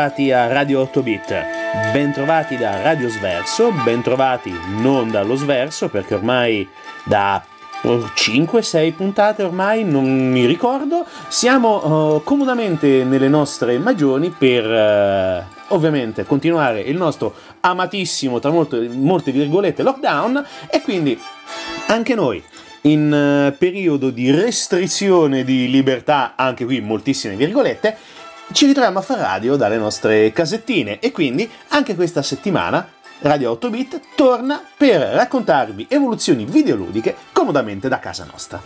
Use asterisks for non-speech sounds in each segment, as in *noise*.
Bentrovati a Radio 8 Bit, bentrovati da Radio Sverso, bentrovati non dallo Sverso perché ormai da 5-6 puntate ormai, non mi ricordo, siamo uh, comodamente nelle nostre magioni per uh, ovviamente continuare il nostro amatissimo, tra molte, molte virgolette, lockdown. E quindi anche noi in uh, periodo di restrizione di libertà, anche qui moltissime virgolette, ci ritroviamo a fare radio dalle nostre casettine e quindi anche questa settimana Radio 8 Bit torna per raccontarvi evoluzioni videoludiche comodamente da casa nostra.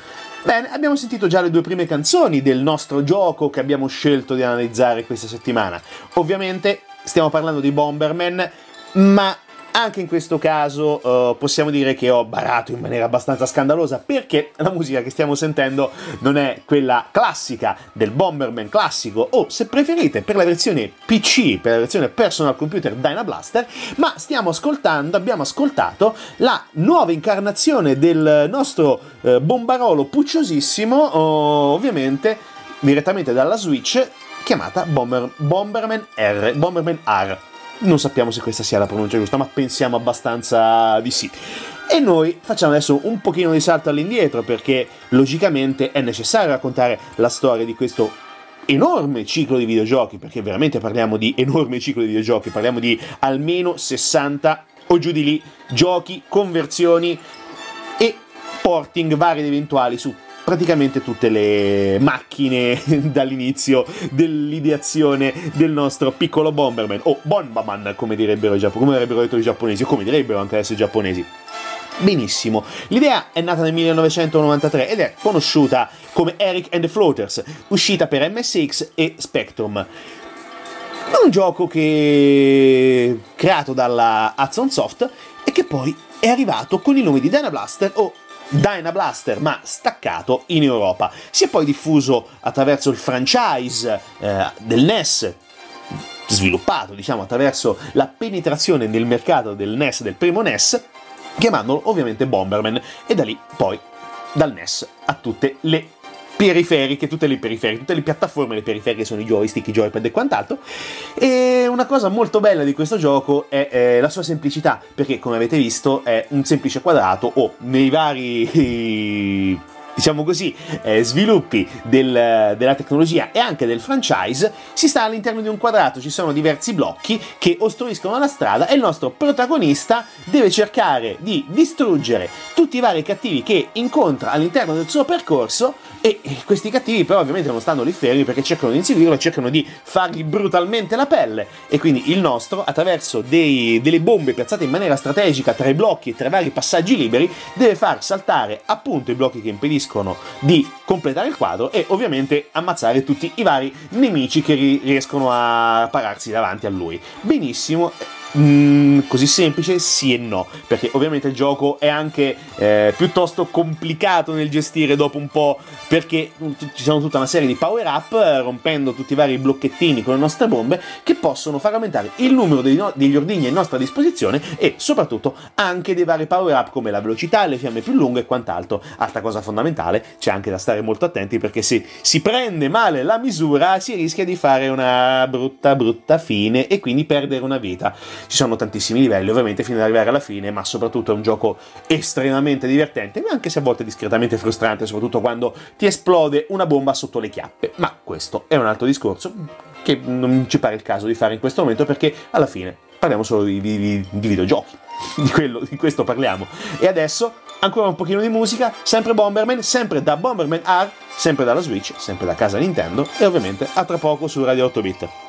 Bene, abbiamo sentito già le due prime canzoni del nostro gioco che abbiamo scelto di analizzare questa settimana. Ovviamente stiamo parlando di Bomberman, ma anche in questo caso uh, possiamo dire che ho barato in maniera abbastanza scandalosa perché la musica che stiamo sentendo non è quella classica del Bomberman classico o se preferite per la versione PC, per la versione personal computer Dyna Blaster, ma stiamo ascoltando, abbiamo ascoltato la nuova incarnazione del nostro uh, bombarolo pucciosissimo, uh, ovviamente direttamente dalla Switch chiamata Bomber, Bomberman R, Bomberman R non sappiamo se questa sia la pronuncia giusta, ma pensiamo abbastanza di sì. E noi facciamo adesso un pochino di salto all'indietro perché logicamente è necessario raccontare la storia di questo enorme ciclo di videogiochi, perché veramente parliamo di enorme ciclo di videogiochi, parliamo di almeno 60 o giù di lì giochi, conversioni e porting vari ed eventuali su praticamente tutte le macchine *laughs* dall'inizio dell'ideazione del nostro piccolo Bomberman, o Bomberman come direbbero, come avrebbero detto i giapponesi, o come direbbero anche adesso i giapponesi. Benissimo, l'idea è nata nel 1993 ed è conosciuta come Eric and the Floaters, uscita per MSX e Spectrum. È un gioco che creato dalla Hudson Soft e che poi è arrivato con il nome di Dyna Blaster o Dyna Blaster, ma staccato in Europa. Si è poi diffuso attraverso il franchise eh, del NES, sviluppato diciamo attraverso la penetrazione nel mercato del NES, del primo NES, chiamandolo ovviamente Bomberman, e da lì poi dal NES a tutte le periferiche, tutte le periferiche, tutte le piattaforme, le periferiche sono i joystick, i joypad e quant'altro. E una cosa molto bella di questo gioco è eh, la sua semplicità, perché come avete visto è un semplice quadrato o nei vari *laughs* diciamo così, eh, sviluppi del, della tecnologia e anche del franchise, si sta all'interno di un quadrato, ci sono diversi blocchi che ostruiscono la strada e il nostro protagonista deve cercare di distruggere tutti i vari cattivi che incontra all'interno del suo percorso e questi cattivi però ovviamente non stanno lì fermi perché cercano di inseguirlo, cercano di fargli brutalmente la pelle e quindi il nostro attraverso dei, delle bombe piazzate in maniera strategica tra i blocchi e tra i vari passaggi liberi deve far saltare appunto i blocchi che impediscono impediscono di completare il quadro e ovviamente ammazzare tutti i vari nemici che riescono a pararsi davanti a lui. Benissimo, Mm, così semplice? Sì e no, perché ovviamente il gioco è anche eh, piuttosto complicato nel gestire dopo un po', perché ci sono tutta una serie di power up, rompendo tutti i vari blocchettini con le nostre bombe, che possono far aumentare il numero no- degli ordigni a nostra disposizione e soprattutto anche dei vari power up come la velocità, le fiamme più lunghe e quant'altro. Altra cosa fondamentale, c'è anche da stare molto attenti perché se si prende male la misura si rischia di fare una brutta brutta fine e quindi perdere una vita ci sono tantissimi livelli, ovviamente, fino ad arrivare alla fine, ma soprattutto è un gioco estremamente divertente, anche se a volte discretamente frustrante, soprattutto quando ti esplode una bomba sotto le chiappe. Ma questo è un altro discorso che non ci pare il caso di fare in questo momento perché alla fine parliamo solo di, di, di videogiochi. *laughs* Di, quello, di questo parliamo. E adesso ancora un pochino di musica, sempre Bomberman, sempre da Bomberman R, sempre dalla Switch, sempre da casa Nintendo e ovviamente a tra poco su Radio 8 Bit.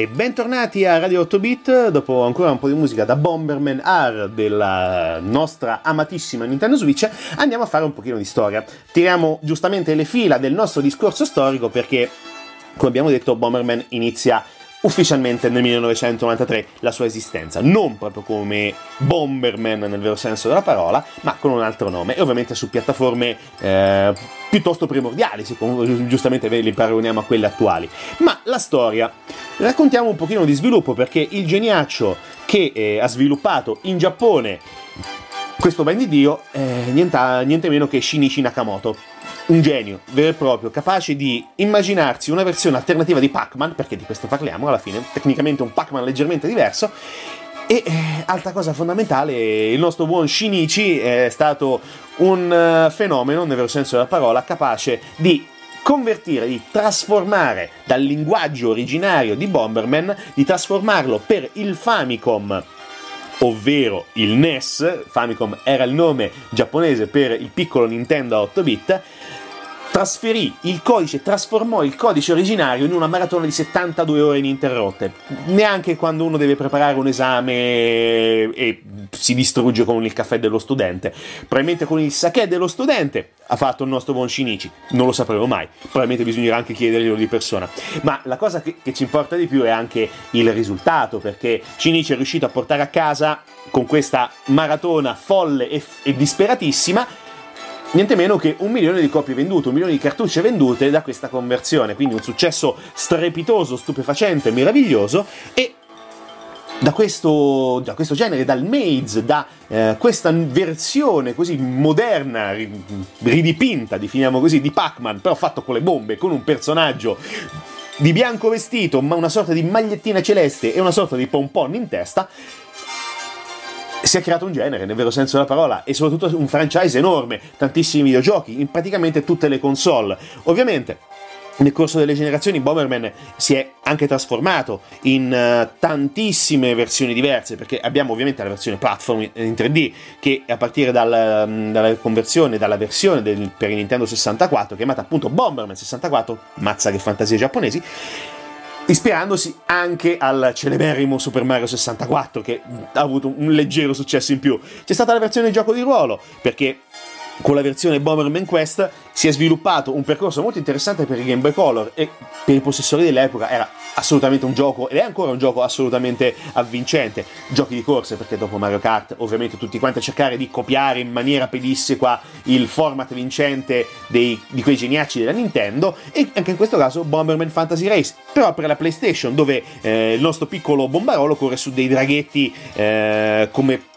E bentornati a Radio 8 Bit, dopo ancora un po' di musica da Bomberman R della nostra amatissima Nintendo Switch, andiamo a fare un pochino di storia. Tiriamo giustamente le fila del nostro discorso storico perché, come abbiamo detto, Bomberman inizia ufficialmente nel 1993 la sua esistenza, non proprio come Bomberman nel vero senso della parola, ma con un altro nome. E ovviamente su piattaforme eh, piuttosto primordiali, se giustamente li paragoniamo a quelle attuali. Ma la storia, raccontiamo un pochino di sviluppo perché il geniaccio che eh, ha sviluppato in Giappone questo ben di Dio è niente, niente meno che Shinichi Nakamoto un genio vero e proprio, capace di immaginarsi una versione alternativa di Pac-Man, perché di questo parliamo alla fine, tecnicamente un Pac-Man leggermente diverso. E eh, altra cosa fondamentale, il nostro buon Shinichi è stato un uh, fenomeno, nel vero senso della parola, capace di convertire, di trasformare dal linguaggio originario di Bomberman, di trasformarlo per il Famicom ovvero il NES, Famicom era il nome giapponese per il piccolo Nintendo a 8 bit, trasferì il codice, trasformò il codice originario in una maratona di 72 ore ininterrotte. Neanche quando uno deve preparare un esame e si distrugge con il caffè dello studente. Probabilmente con il sake dello studente ha fatto il nostro buon Shinichi. Non lo sapremo mai. Probabilmente bisognerà anche chiederglielo di persona. Ma la cosa che, che ci importa di più è anche il risultato, perché Shinichi è riuscito a portare a casa con questa maratona folle e, e disperatissima niente meno che un milione di copie vendute, un milione di cartucce vendute da questa conversione, quindi un successo strepitoso, stupefacente, meraviglioso. E da questo, da questo, genere, dal Maze, da eh, questa versione così moderna, ridipinta, definiamo così, di Pac-Man, però fatto con le bombe, con un personaggio di bianco vestito, ma una sorta di magliettina celeste e una sorta di pompon in testa, si è creato un genere, nel vero senso della parola, e soprattutto un franchise enorme, tantissimi videogiochi, in praticamente tutte le console. Ovviamente, nel corso delle generazioni Bomberman si è anche trasformato in uh, tantissime versioni diverse perché abbiamo ovviamente la versione platform in 3D che a partire dal, um, dalla conversione dalla versione del, per il Nintendo 64 chiamata appunto Bomberman 64 mazza che fantasie giapponesi ispirandosi anche al celeberrimo Super Mario 64 che ha avuto un leggero successo in più. C'è stata la versione gioco di ruolo perché con la versione Bomberman Quest si è sviluppato un percorso molto interessante per il Game Boy Color e per i possessori dell'epoca era assolutamente un gioco ed è ancora un gioco assolutamente avvincente. Giochi di corse perché dopo Mario Kart ovviamente tutti quanti a cercare di copiare in maniera pedissequa il format vincente dei, di quei geniacci della Nintendo e anche in questo caso Bomberman Fantasy Race però per la PlayStation dove eh, il nostro piccolo bombarolo corre su dei draghetti eh, come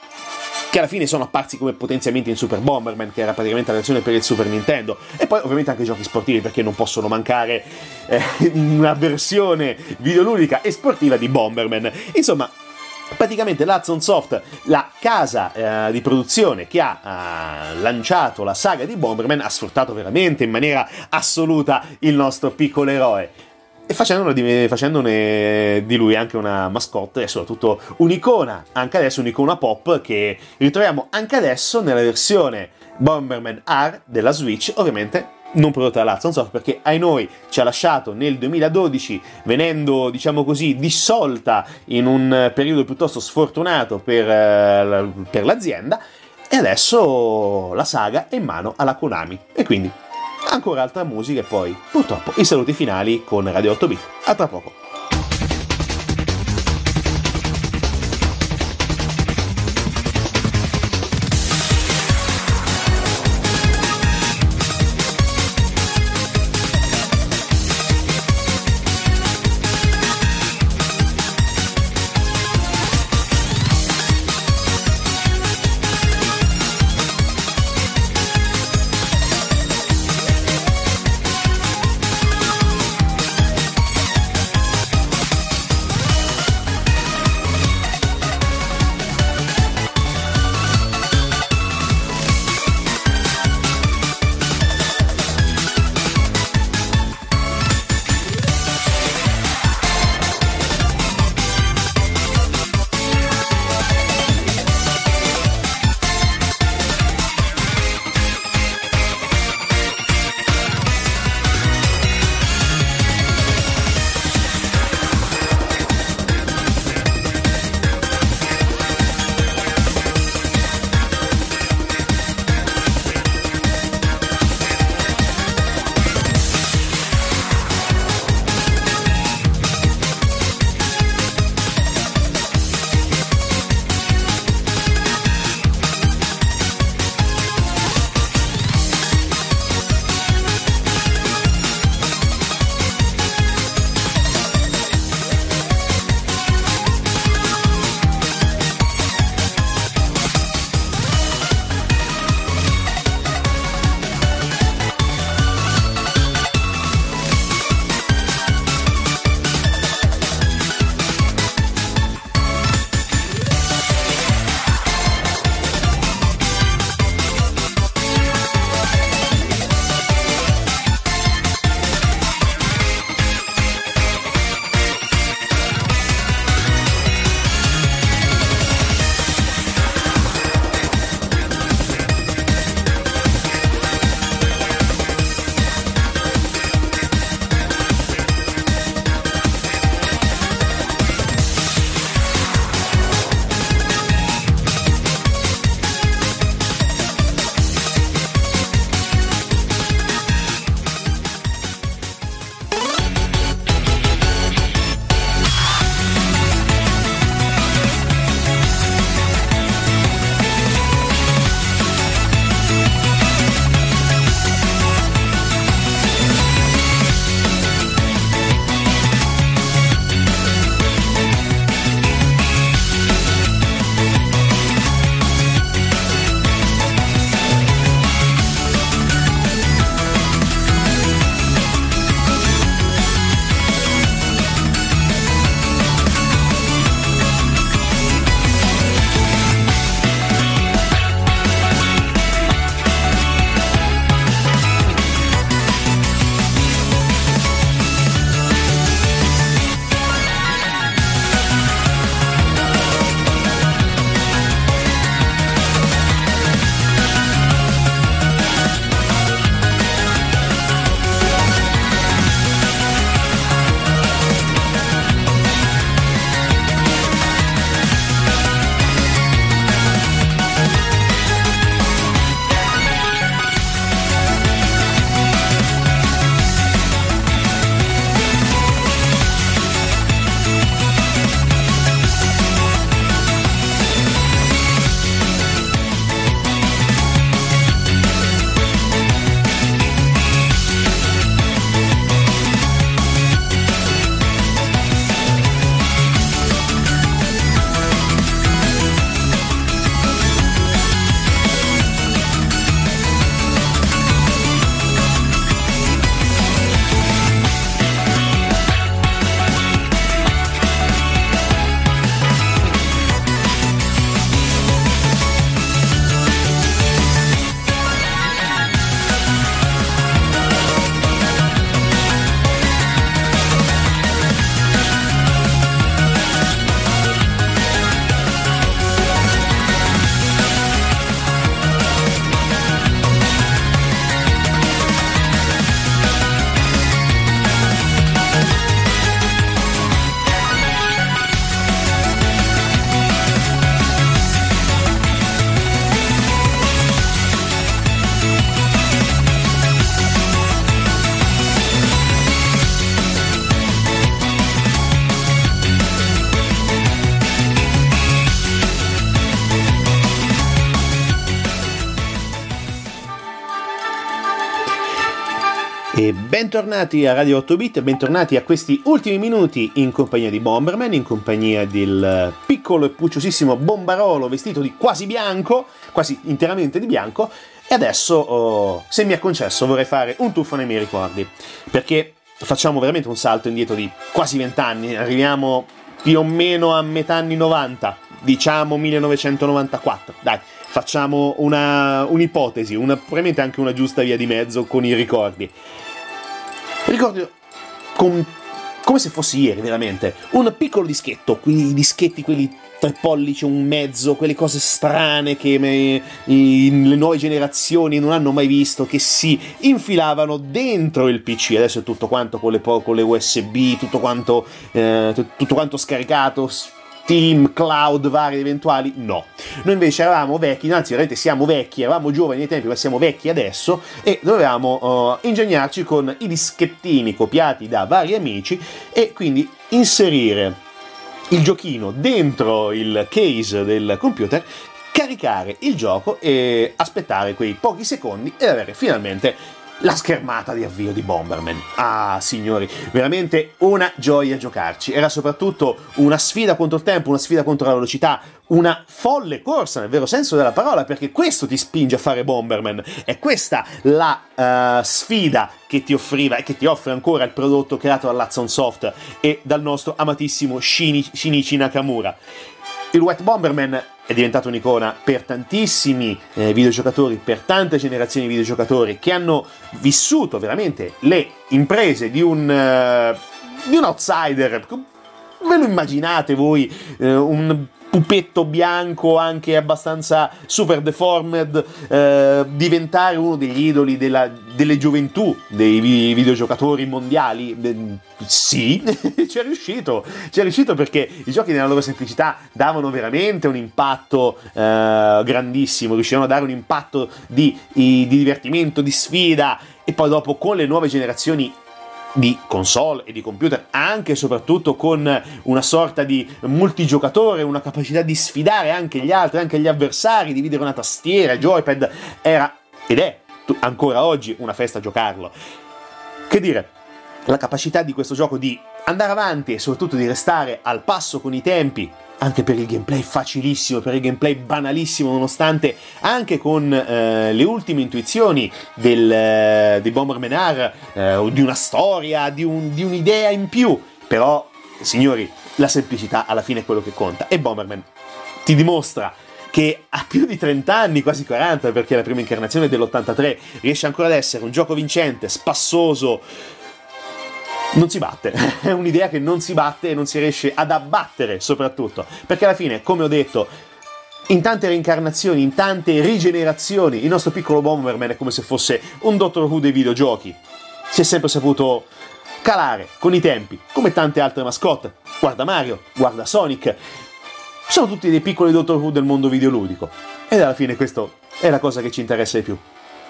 che alla fine sono apparsi come potenziamenti in Super Bomberman, che era praticamente la versione per il Super Nintendo, e poi ovviamente anche giochi sportivi, perché non possono mancare eh, *laughs* una versione videoludica e sportiva di Bomberman. Insomma, praticamente l'Hudson Soft, la casa eh, di produzione che ha eh, lanciato la saga di Bomberman, ha sfruttato veramente in maniera assoluta il nostro piccolo eroe e facendone di, facendone di, lui anche una mascotte e soprattutto un'icona, anche adesso un'icona pop che ritroviamo anche adesso nella versione Bomberman R della Switch, ovviamente non prodotta da Hudson Soft perché ai noi ci ha lasciato nel 2012 venendo diciamo così dissolta in un periodo piuttosto sfortunato per, eh, per l'azienda e adesso la saga è in mano alla Konami. E quindi ancora altra musica e poi, purtroppo, i saluti finali con Radio 8 Bit. A tra poco. Bentornati a Radio 8 Bit, bentornati a questi ultimi minuti in compagnia di Bomberman, in compagnia del piccolo e pucciosissimo Bombarolo vestito di quasi bianco, quasi interamente di bianco. E adesso, oh, se mi è concesso, vorrei fare un tuffo nei miei ricordi, perché facciamo veramente un salto indietro di quasi vent'anni, arriviamo più o meno a metà anni 90, diciamo 1994. Dai, facciamo una, un'ipotesi, una, probabilmente anche una giusta via di mezzo con i ricordi. Ricordo con, come se fosse ieri, veramente, un piccolo dischetto, quei dischetti, quelli tre pollici, un mezzo, quelle cose strane che me, i, le nuove generazioni non hanno mai visto, che si infilavano dentro il PC. Adesso è tutto quanto con le, con le USB, tutto quanto, eh, tutto quanto scaricato Steam, cloud vari eventuali, no. Noi invece eravamo vecchi, anzi veramente siamo vecchi, eravamo giovani ai tempi, ma siamo vecchi adesso e dovevamo uh, ingegnarci con i dischettini copiati da vari amici e quindi inserire il giochino dentro il case del computer caricare il gioco e aspettare quei pochi secondi ed avere finalmente la schermata di avvio di Bomberman. Ah, signori, veramente una gioia giocarci. Era soprattutto una sfida contro il tempo, una sfida contro la velocità, una folle corsa nel vero senso della parola, perché questo ti spinge a fare Bomberman. È questa la uh, sfida che ti offriva e che ti offre ancora il prodotto creato dall'Hudson Soft e dal nostro amatissimo Shinichi Nakamura. Il Wet Bomberman è diventato un'icona per tantissimi eh, videogiocatori, per tante generazioni di videogiocatori che hanno vissuto veramente le imprese di un, uh, di un outsider. Ve lo immaginate voi uh, un pupetto bianco anche abbastanza super deformed eh, diventare uno degli idoli della, delle gioventù dei videogiocatori mondiali. Eh, sì *laughs* ci è riuscito ci è riuscito perché i giochi nella loro semplicità davano veramente un impatto eh, grandissimo riuscivano a dare un impatto di, di divertimento di sfida. E poi dopo con le nuove generazioni di console e di computer, anche e soprattutto con una sorta di multigiocatore, una capacità di sfidare anche gli altri, anche gli avversari, dividere una tastiera, joypad, era ed è ancora oggi una festa giocarlo. Che dire, la capacità di questo gioco di andare avanti e soprattutto di restare al passo con i tempi, anche per il gameplay facilissimo, per il gameplay banalissimo, nonostante anche con eh, le ultime intuizioni del, eh, di Bomberman R, eh, di una storia, di, un, di un'idea in più. Però, signori, la semplicità alla fine è quello che conta. E Bomberman ti dimostra che ha più di 30 anni, quasi 40, perché la prima incarnazione è dell'83, riesce ancora ad essere un gioco vincente, spassoso, non si batte. *laughs* È un'idea che non si batte e non si riesce ad abbattere, soprattutto. Perché alla fine, come ho detto, in tante reincarnazioni, in tante rigenerazioni, il nostro piccolo Bomberman è come se fosse un Doctor Who dei videogiochi. Si è sempre saputo calare con i tempi, come tante altre mascotte. Guarda Mario, guarda Sonic. Sono tutti dei piccoli Doctor Who del mondo videoludico. Ed alla fine questo è la cosa che ci interessa di più.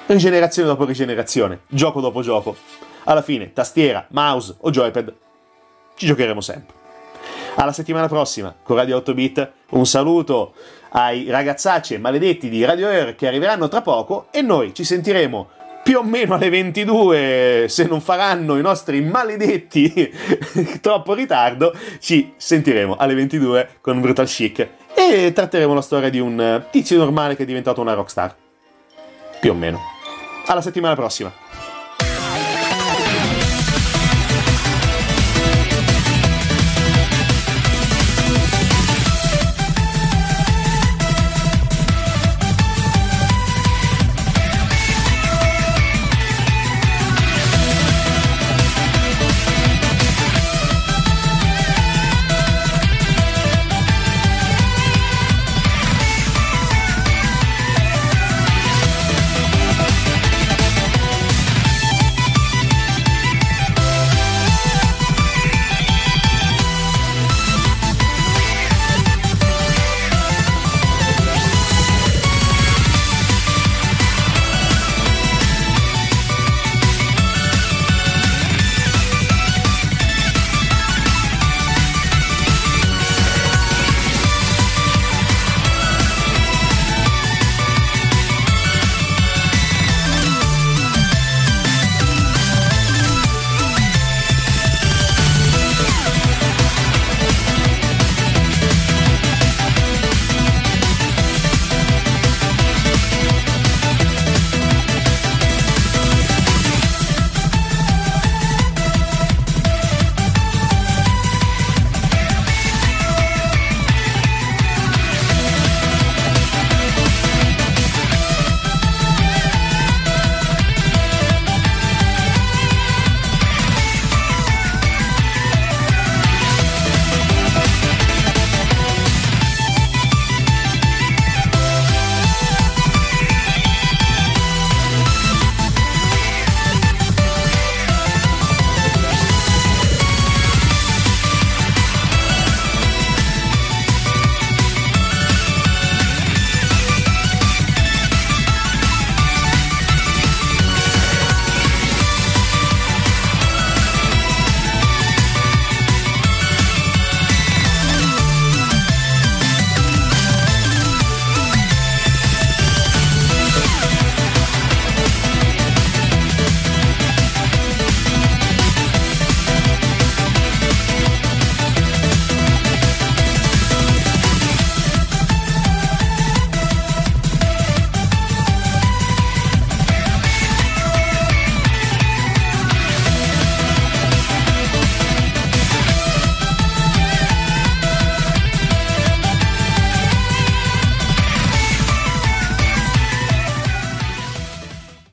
Rigenerazione dopo rigenerazione, gioco dopo gioco alla fine tastiera, mouse o joypad ci giocheremo sempre. Alla settimana prossima con Radio 8 Bit, un saluto ai ragazzacci maledetti di Radio Air che arriveranno tra poco e noi ci sentiremo più o meno alle 22 se non faranno i nostri maledetti *laughs* troppo ritardo ci sentiremo alle 22 con Brutal Chic e tratteremo la storia di un tizio normale che è diventato una rockstar. Più o meno. Alla settimana prossima